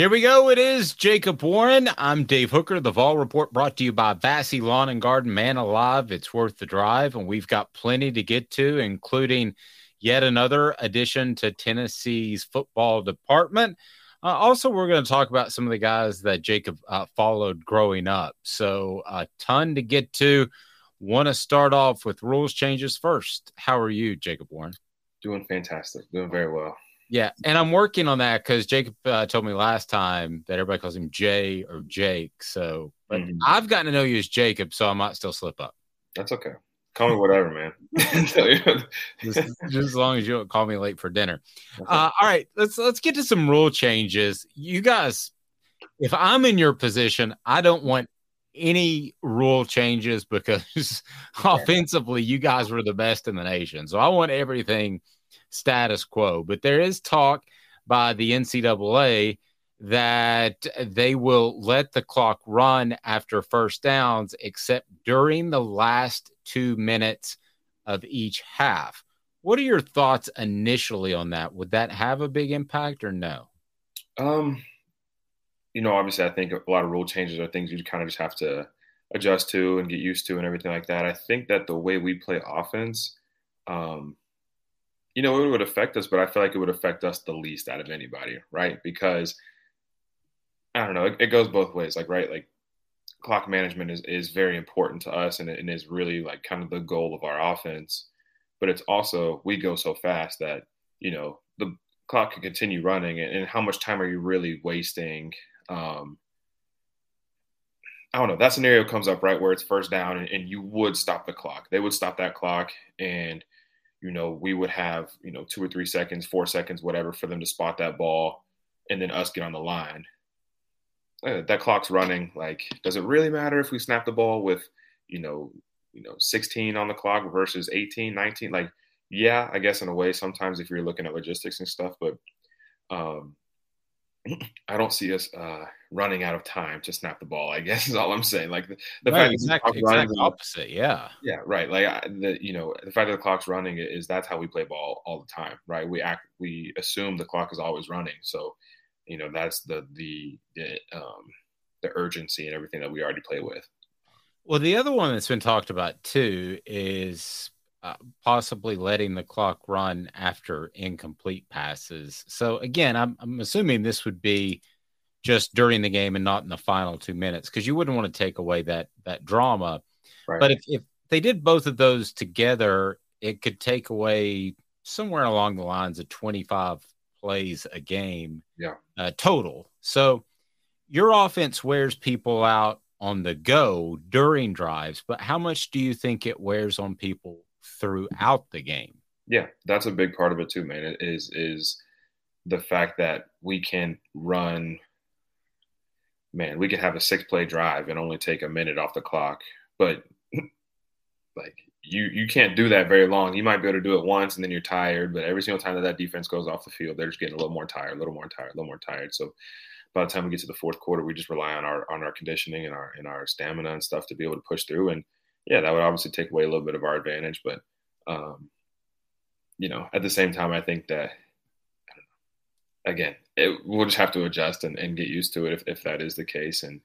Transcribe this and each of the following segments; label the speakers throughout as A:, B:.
A: Here we go. It is Jacob Warren. I'm Dave Hooker. The Vol Report brought to you by Vassy Lawn and Garden. Man alive, it's worth the drive. And we've got plenty to get to, including yet another addition to Tennessee's football department. Uh, also, we're going to talk about some of the guys that Jacob uh, followed growing up. So, a ton to get to. Want to start off with rules changes first. How are you, Jacob Warren?
B: Doing fantastic. Doing very well.
A: Yeah, and I'm working on that because Jacob uh, told me last time that everybody calls him Jay or Jake. So, but mm-hmm. I've gotten to know you as Jacob, so I might still slip up.
B: That's okay. Call me whatever, man.
A: just, just, as long as you don't call me late for dinner. Okay. Uh, all right, let's let's get to some rule changes. You guys, if I'm in your position, I don't want any rule changes because offensively, you guys were the best in the nation. So I want everything status quo. But there is talk by the NCAA that they will let the clock run after first downs, except during the last two minutes of each half. What are your thoughts initially on that? Would that have a big impact or no?
B: Um, you know, obviously, I think a lot of rule changes are things you kind of just have to adjust to and get used to and everything like that. I think that the way we play offense, um, you know, it would affect us, but I feel like it would affect us the least out of anybody, right? Because I don't know, it, it goes both ways. Like, right, like clock management is, is very important to us and, and is really like kind of the goal of our offense. But it's also, we go so fast that, you know, the clock can continue running and, and how much time are you really wasting? Um, I don't know. That scenario comes up right where it's first down and, and you would stop the clock. They would stop that clock and – you know, we would have, you know, two or three seconds, four seconds, whatever, for them to spot that ball and then us get on the line. Uh, that clock's running. Like, does it really matter if we snap the ball with, you know, you know, 16 on the clock versus 18, 19? Like, yeah, I guess in a way, sometimes if you're looking at logistics and stuff, but um, I don't see us uh, running out of time to snap the ball. I guess is all I'm saying. Like the, the
A: right, fact exactly, exactly opposite. Yeah,
B: yeah, right. Like I, the you know the fact that the clock's running is that's how we play ball all the time, right? We act we assume the clock is always running, so you know that's the the the um, the urgency and everything that we already play with.
A: Well, the other one that's been talked about too is uh, possibly letting the clock run after incomplete passes. So again, I'm, I'm assuming this would be just during the game and not in the final two minutes because you wouldn't want to take away that that drama. Right. But if, if they did both of those together, it could take away somewhere along the lines of 25 plays a game
B: yeah.
A: Uh, total. So your offense wears people out on the go during drives, but how much do you think it wears on people throughout the game.
B: Yeah, that's a big part of it too, man. It is is the fact that we can run man, we could have a six play drive and only take a minute off the clock. But like you you can't do that very long. You might be able to do it once and then you're tired, but every single time that that defense goes off the field, they're just getting a little more tired, a little more tired, a little more tired. So by the time we get to the fourth quarter, we just rely on our on our conditioning and our and our stamina and stuff to be able to push through. And yeah, that would obviously take away a little bit of our advantage. But, um, you know, at the same time, I think that, again, it, we'll just have to adjust and, and, get used to it if, if that is the case and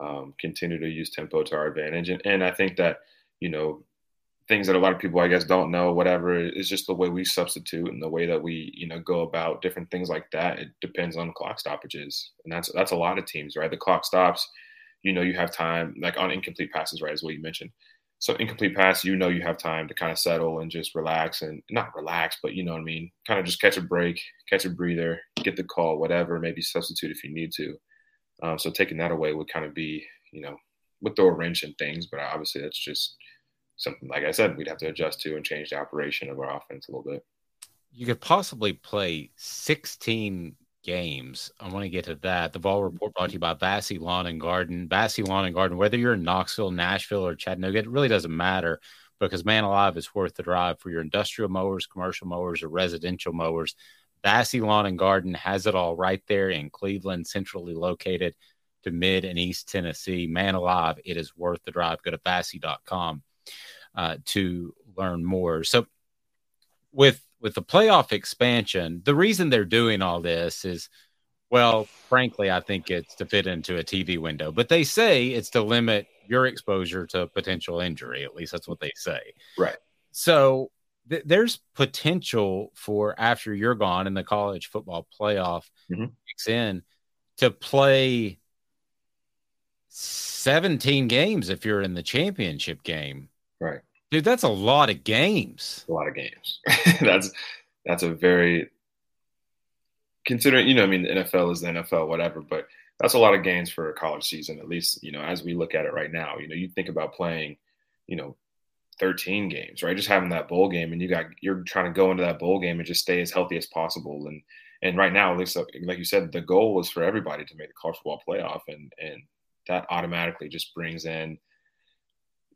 B: um, continue to use tempo to our advantage. And, and I think that, you know, things that a lot of people, I guess, don't know, whatever, is just the way we substitute and the way that we, you know, go about different things like that. It depends on clock stoppages. And that's, that's a lot of teams, right? The clock stops you know you have time like on incomplete passes, right? As what you mentioned. So incomplete pass, you know you have time to kind of settle and just relax and not relax, but you know what I mean. Kind of just catch a break, catch a breather, get the call, whatever. Maybe substitute if you need to. Um, so taking that away would kind of be, you know, would throw a wrench in things. But obviously, that's just something. Like I said, we'd have to adjust to and change the operation of our offense a little bit.
A: You could possibly play 16 games. I want to get to that. The Vol Report brought to you by Vassy Lawn and Garden. Vassy Lawn and Garden, whether you're in Knoxville, Nashville, or Chattanooga, it really doesn't matter because Man Alive is worth the drive for your industrial mowers, commercial mowers, or residential mowers. Vassy Lawn and Garden has it all right there in Cleveland, centrally located to mid and east Tennessee. Man Alive, it is worth the drive. Go to vassy.com uh, to learn more. So, with with the playoff expansion, the reason they're doing all this is Well, frankly, I think it's to fit into a TV window, but they say it's to limit your exposure to potential injury. At least that's what they say.
B: Right.
A: So th- there's potential for after you're gone and the college football playoff mm-hmm. kicks in to play 17 games if you're in the championship game.
B: Right.
A: Dude, that's a lot of games.
B: A lot of games. that's that's a very considering, you know, I mean, the NFL is the NFL, whatever, but that's a lot of games for a college season, at least, you know, as we look at it right now. You know, you think about playing, you know, 13 games, right? Just having that bowl game and you got you're trying to go into that bowl game and just stay as healthy as possible. And and right now, at least like you said, the goal is for everybody to make the college football playoff and and that automatically just brings in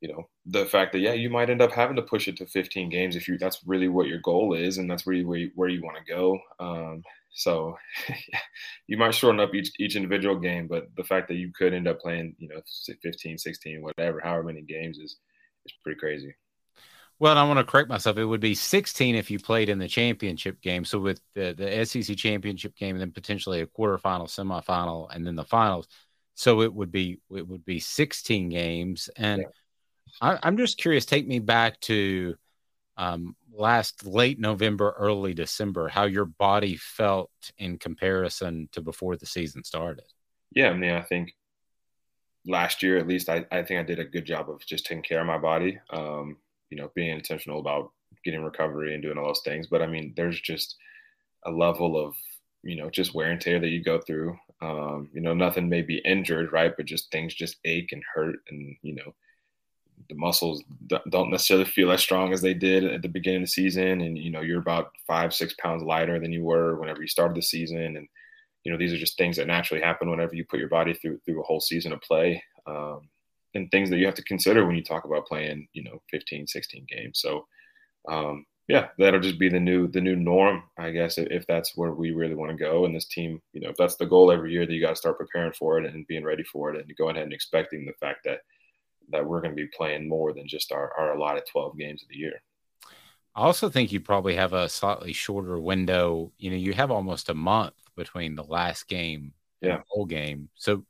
B: you know the fact that yeah you might end up having to push it to 15 games if you that's really what your goal is and that's really where you, where you want to go um, so you might shorten up each each individual game but the fact that you could end up playing you know 15 16 whatever however many games is is pretty crazy
A: well, I want to correct myself. It would be 16 if you played in the championship game. So with the, the SEC championship game, and then potentially a quarterfinal, semifinal, and then the finals. So it would be it would be 16 games. And yeah. I, am just curious. Take me back to um, last late November, early December. How your body felt in comparison to before the season started.
B: Yeah, I mean, I think last year at least, I, I think I did a good job of just taking care of my body. Um, you know, being intentional about getting recovery and doing all those things. But I mean, there's just a level of you know just wear and tear that you go through. Um, you know, nothing may be injured, right? But just things just ache and hurt, and you know, the muscles don't necessarily feel as strong as they did at the beginning of the season. And you know, you're about five, six pounds lighter than you were whenever you started the season. And you know, these are just things that naturally happen whenever you put your body through through a whole season of play. Um, and things that you have to consider when you talk about playing, you know, 15, 16 games. So, um, yeah, that'll just be the new the new norm, I guess, if that's where we really want to go. And this team, you know, if that's the goal every year, that you got to start preparing for it and being ready for it, and going ahead and expecting the fact that that we're going to be playing more than just our, our allotted 12 games of the year.
A: I also think you probably have a slightly shorter window. You know, you have almost a month between the last game
B: yeah.
A: and the whole game. So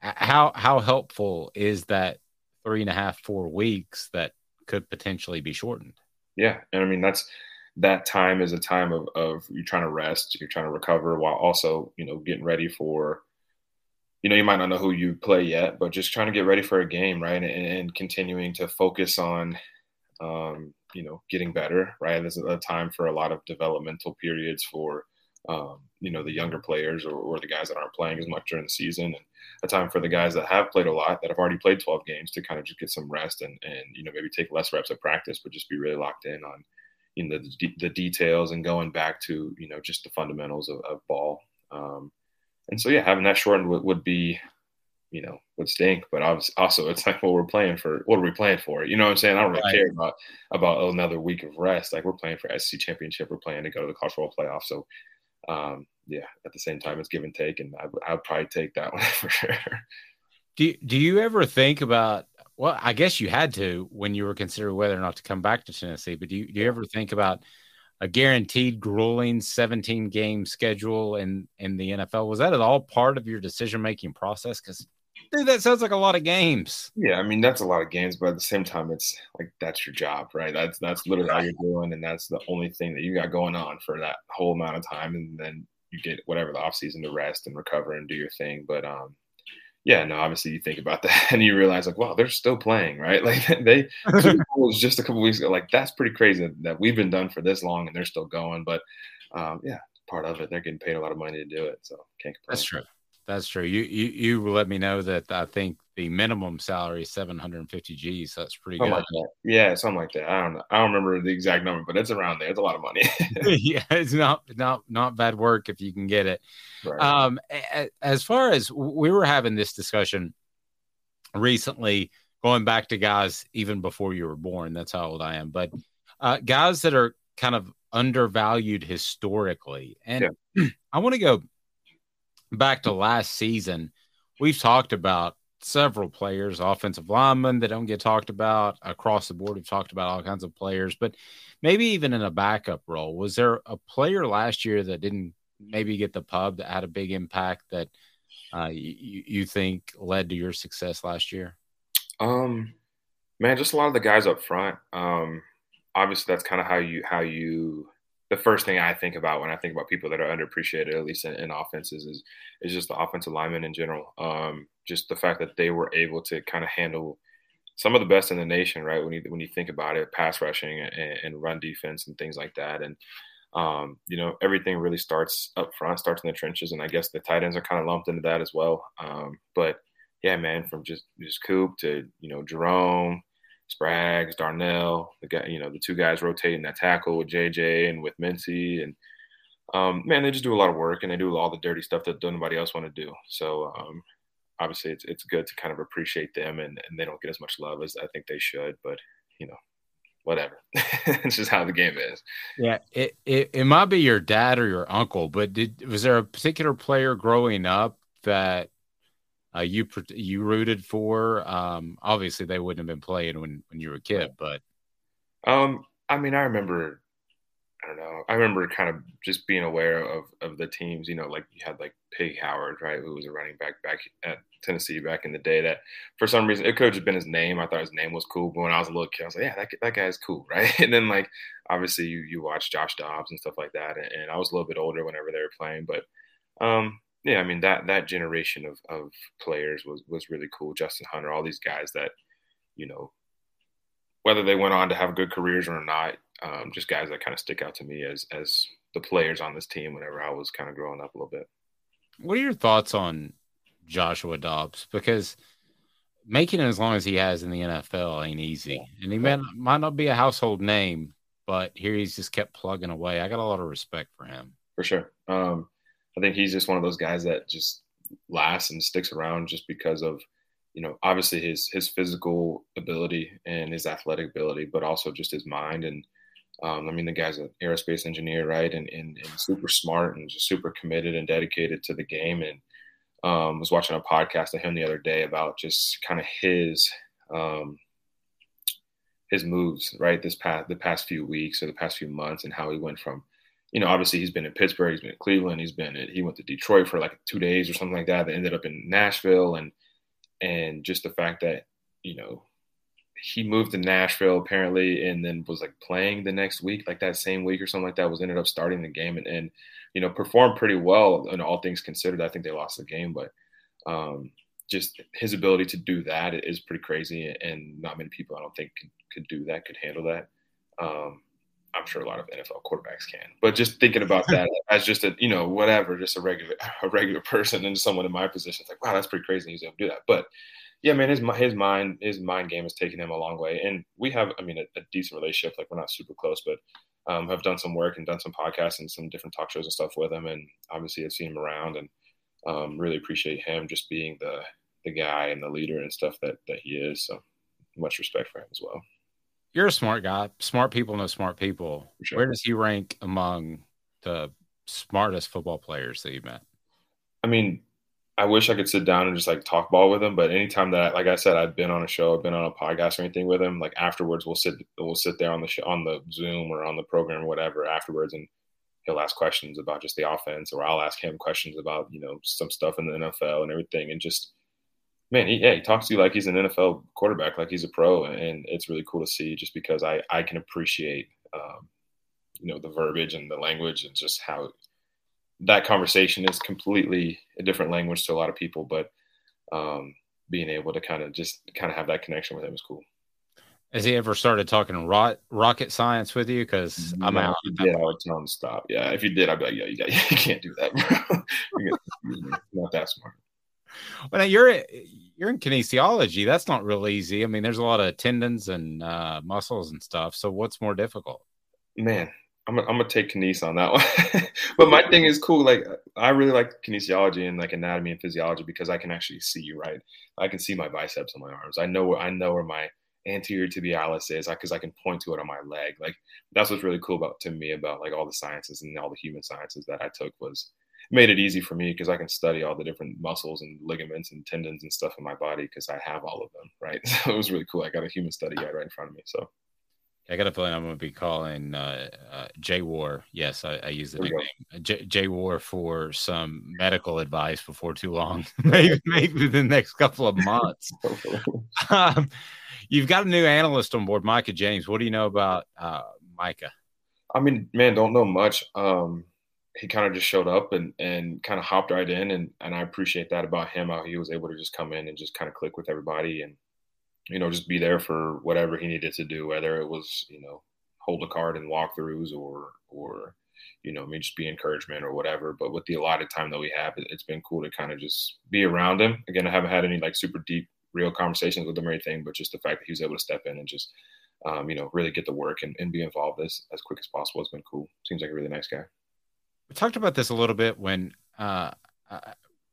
A: how how helpful is that three and a half four weeks that could potentially be shortened
B: yeah and i mean that's that time is a time of, of you're trying to rest you're trying to recover while also you know getting ready for you know you might not know who you play yet but just trying to get ready for a game right? And, and continuing to focus on um, you know getting better right? This is a time for a lot of developmental periods for um, you know the younger players or, or, the guys that aren't playing as much during the season and a time for the guys that have played a lot that have already played 12 games to kind of just get some rest and and you know maybe take less reps at practice but just be really locked in on you know the, the details and going back to you know just the fundamentals of, of ball. Um, and so yeah having that shortened would, would be you know would stink but also it's like well we're playing for what are we playing for you know what i'm saying i don't really right. care about about another week of rest like we're playing for SEC championship we're playing to go to the college football playoff so um, yeah, at the same time, it's give and take, and I, I, would probably take that one for sure.
A: Do Do you ever think about? Well, I guess you had to when you were considering whether or not to come back to Tennessee. But do you, do you ever think about a guaranteed, grueling 17 game schedule in in the NFL? Was that at all part of your decision making process? Because Dude, that sounds like a lot of games.
B: Yeah, I mean that's a lot of games, but at the same time, it's like that's your job, right? That's that's literally all you're doing, and that's the only thing that you got going on for that whole amount of time, and then you get whatever the off season to rest and recover and do your thing. But um, yeah, no, obviously you think about that and you realize like, wow, they're still playing, right? Like they was just a couple weeks ago. Like that's pretty crazy that we've been done for this long and they're still going. But um, yeah, part of it. They're getting paid a lot of money to do it, so can't complain.
A: That's true. That's true. You you you let me know that I think the minimum salary is 750 G's. So that's pretty
B: something
A: good.
B: Like that. Yeah, something like that. I don't know. I don't remember the exact number, but it's around there. It's a lot of money.
A: yeah, it's not not not bad work if you can get it. Right. Um, as far as we were having this discussion recently, going back to guys even before you were born. That's how old I am. But uh, guys that are kind of undervalued historically, and yeah. I want to go back to last season, we've talked about several players, offensive linemen that don't get talked about across the board. We've talked about all kinds of players, but maybe even in a backup role. Was there a player last year that didn't maybe get the pub that had a big impact that uh, you, you think led to your success last year?
B: Um, man, just a lot of the guys up front. Um, obviously, that's kind of how you how you. The first thing I think about when I think about people that are underappreciated, at least in, in offenses, is is just the offensive linemen in general. Um, just the fact that they were able to kind of handle some of the best in the nation, right? When you when you think about it, pass rushing and, and run defense and things like that, and um, you know everything really starts up front, starts in the trenches, and I guess the tight ends are kind of lumped into that as well. Um, but yeah, man, from just just Coop to you know Jerome, Spraggs, Darnell, the guy, you know the two guys rotating that tackle with JJ and with Mincey, and um, man, they just do a lot of work and they do all the dirty stuff that nobody else want to do. So um, obviously it's it's good to kind of appreciate them and, and they don't get as much love as I think they should, but you know, whatever. it's just how the game is.
A: Yeah, it, it it might be your dad or your uncle, but did was there a particular player growing up that uh, you you rooted for? Um, obviously they wouldn't have been playing when when you were a kid, but
B: um, I mean, I remember I don't know. I remember kind of just being aware of of the teams. You know, like you had like Pig Howard, right, who was a running back back at Tennessee back in the day. That for some reason it could have just been his name. I thought his name was cool, but when I was a little kid, I was like, yeah, that that guy's cool, right? And then like obviously you you watch Josh Dobbs and stuff like that, and, and I was a little bit older whenever they were playing, but um, yeah, I mean that that generation of of players was was really cool. Justin Hunter, all these guys that you know whether they went on to have good careers or not, um, just guys that kind of stick out to me as as the players on this team whenever I was kind of growing up a little bit.
A: What are your thoughts on Joshua Dobbs? Because making it as long as he has in the NFL ain't easy, and he might, might not be a household name, but here he's just kept plugging away. I got a lot of respect for him.
B: For sure. Um, I think he's just one of those guys that just lasts and sticks around just because of you know obviously his his physical ability and his athletic ability, but also just his mind and um, I mean, the guy's an aerospace engineer, right? And, and, and, super smart and just super committed and dedicated to the game. And um, was watching a podcast of him the other day about just kind of his um, his moves, right? This past the past few weeks or the past few months, and how he went from, you know, obviously he's been in Pittsburgh, he's been in Cleveland, he's been he went to Detroit for like two days or something like that. That ended up in Nashville, and and just the fact that you know he moved to Nashville apparently, and then was like playing the next week, like that same week or something like that. Was ended up starting the game and, and you know performed pretty well. And all things considered, I think they lost the game, but um, just his ability to do that is pretty crazy. And not many people, I don't think, could, could do that, could handle that. Um, I'm sure a lot of NFL quarterbacks can, but just thinking about that as just a you know whatever, just a regular a regular person and someone in my position, it's like wow, that's pretty crazy. He's able to do that, but yeah, man, his his mind his mind game has taken him a long way, and we have, I mean, a, a decent relationship. Like we're not super close, but um, have done some work and done some podcasts and some different talk shows and stuff with him, and obviously I've seen him around, and um, really appreciate him just being the the guy and the leader and stuff that that he is. So much respect for him as well.
A: You're a smart guy. Smart people know smart people. Sure. Where does he rank among the smartest football players that you met?
B: I mean, I wish I could sit down and just like talk ball with him. But anytime that, like I said, I've been on a show, I've been on a podcast or anything with him, like afterwards we'll sit, we'll sit there on the show, on the Zoom or on the program or whatever afterwards, and he'll ask questions about just the offense, or I'll ask him questions about you know some stuff in the NFL and everything, and just man, he, yeah, he talks to you like he's an NFL quarterback, like he's a pro, and it's really cool to see just because I I can appreciate um, you know the verbiage and the language and just how that conversation is completely a different language to a lot of people, but um, being able to kind of just kind of have that connection with him is cool.
A: Has he ever started talking ro- rocket science with you? Because I'm no, out.
B: Yeah, I would tell him stop. Yeah, if you did, I'd be like, yeah, you, got, you can't do that, bro. not that smart.
A: Well, now you're you're in kinesiology. That's not real easy. I mean, there's a lot of tendons and uh, muscles and stuff. So, what's more difficult?
B: Man, I'm, I'm gonna take kines on that one. but my thing is cool. Like I really like kinesiology and like anatomy and physiology because I can actually see right. I can see my biceps on my arms. I know where I know where my anterior tibialis is because I, can point to it on my leg. Like that's what's really cool about to me about like all the sciences and all the human sciences that I took was made it easy for me because I can study all the different muscles and ligaments and tendons and stuff in my body because I have all of them. Right. So it was really cool. I got a human study guide right in front of me. So
A: I got a feeling I'm going to be calling uh, uh, Jay War. Yes, I, I use the nickname uh, J, Jay War for some medical advice before too long. maybe maybe the next couple of months. um, you've got a new analyst on board, Micah James. What do you know about uh, Micah?
B: I mean, man, don't know much. Um, he kind of just showed up and and kind of hopped right in, and and I appreciate that about him. How he was able to just come in and just kind of click with everybody and you know, just be there for whatever he needed to do, whether it was, you know, hold a card and walkthroughs or, or, you know, I mean, just be encouragement or whatever. But with the allotted time that we have, it, has been cool to kind of just be around him. Again, I haven't had any like super deep, real conversations with him or anything, but just the fact that he was able to step in and just, um, you know, really get the work and, and be involved as, as quick as possible has been cool. Seems like a really nice guy.
A: We talked about this a little bit when uh, uh,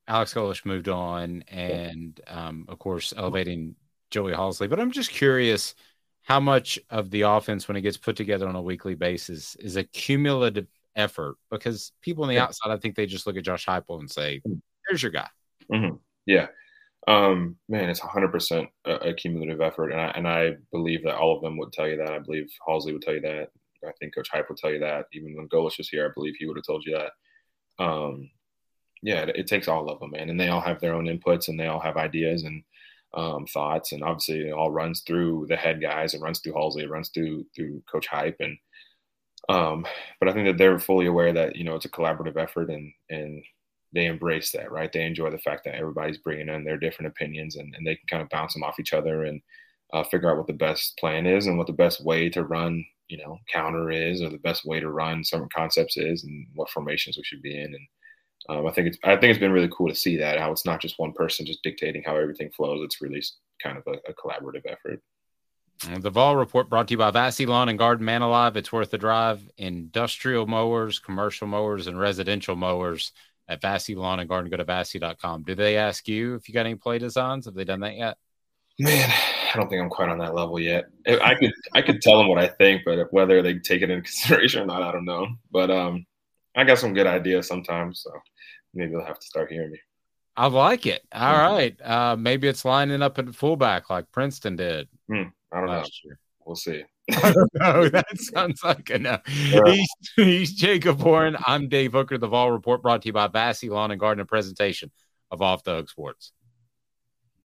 A: Alex Golesh moved on, and um, of course, elevating Joey Halzle, but I'm just curious how much of the offense, when it gets put together on a weekly basis, is a cumulative effort because people on the outside, I think they just look at Josh Heupel and say, "Here's your guy."
B: Mm-hmm. Yeah, um, man, it's 100 percent a cumulative effort, and I and I believe that all of them would tell you that. I believe Halzle would tell you that. I think Coach Hype would tell you that. Even when Golesh was here, I believe he would have told you that. Um, yeah, it, it, takes all of them, man, and they all have their own inputs and they all have ideas and um, thoughts, and obviously it all runs through the head guys. It runs through Halzle. It runs through through Coach Hype, and um, but I think that they're fully aware that you know it's a collaborative effort, and and they embrace that, right? They enjoy the fact that everybody's bringing in their different opinions, and, and they can kind of bounce them off each other and uh, figure out what the best plan is and what the best way to run, you know, counter is, or the best way to run certain concepts is, and what formations we should be in, and um, I think it's I think it's been really cool to see that how it's not just one person just dictating how everything flows. It's really kind of a, a collaborative effort.
A: The Vol Report brought to you by Vassy Lawn and Garden Man Alive. It's worth the drive. Industrial mowers, commercial mowers, and residential mowers at Vassy Lawn and Garden. Go to Vassy.com. Do they ask you if you got any play designs? Have they done that yet?
B: Man, I don't think I'm quite on that level yet. I could I could tell them what I think, but whether they take it into consideration or not, I don't know. But um, I got some good ideas sometimes, so maybe they'll have to start hearing me.
A: I like it. All mm-hmm. right, uh, maybe it's lining up at fullback like Princeton did.
B: Hmm. I don't know. Year. We'll see.
A: I don't know. That sounds like a no. Yeah. He's, he's Jacob Warren. I'm Dave Hooker. The Vol Report brought to you by Vassy Lawn and Garden, A presentation of Off the Hook Sports.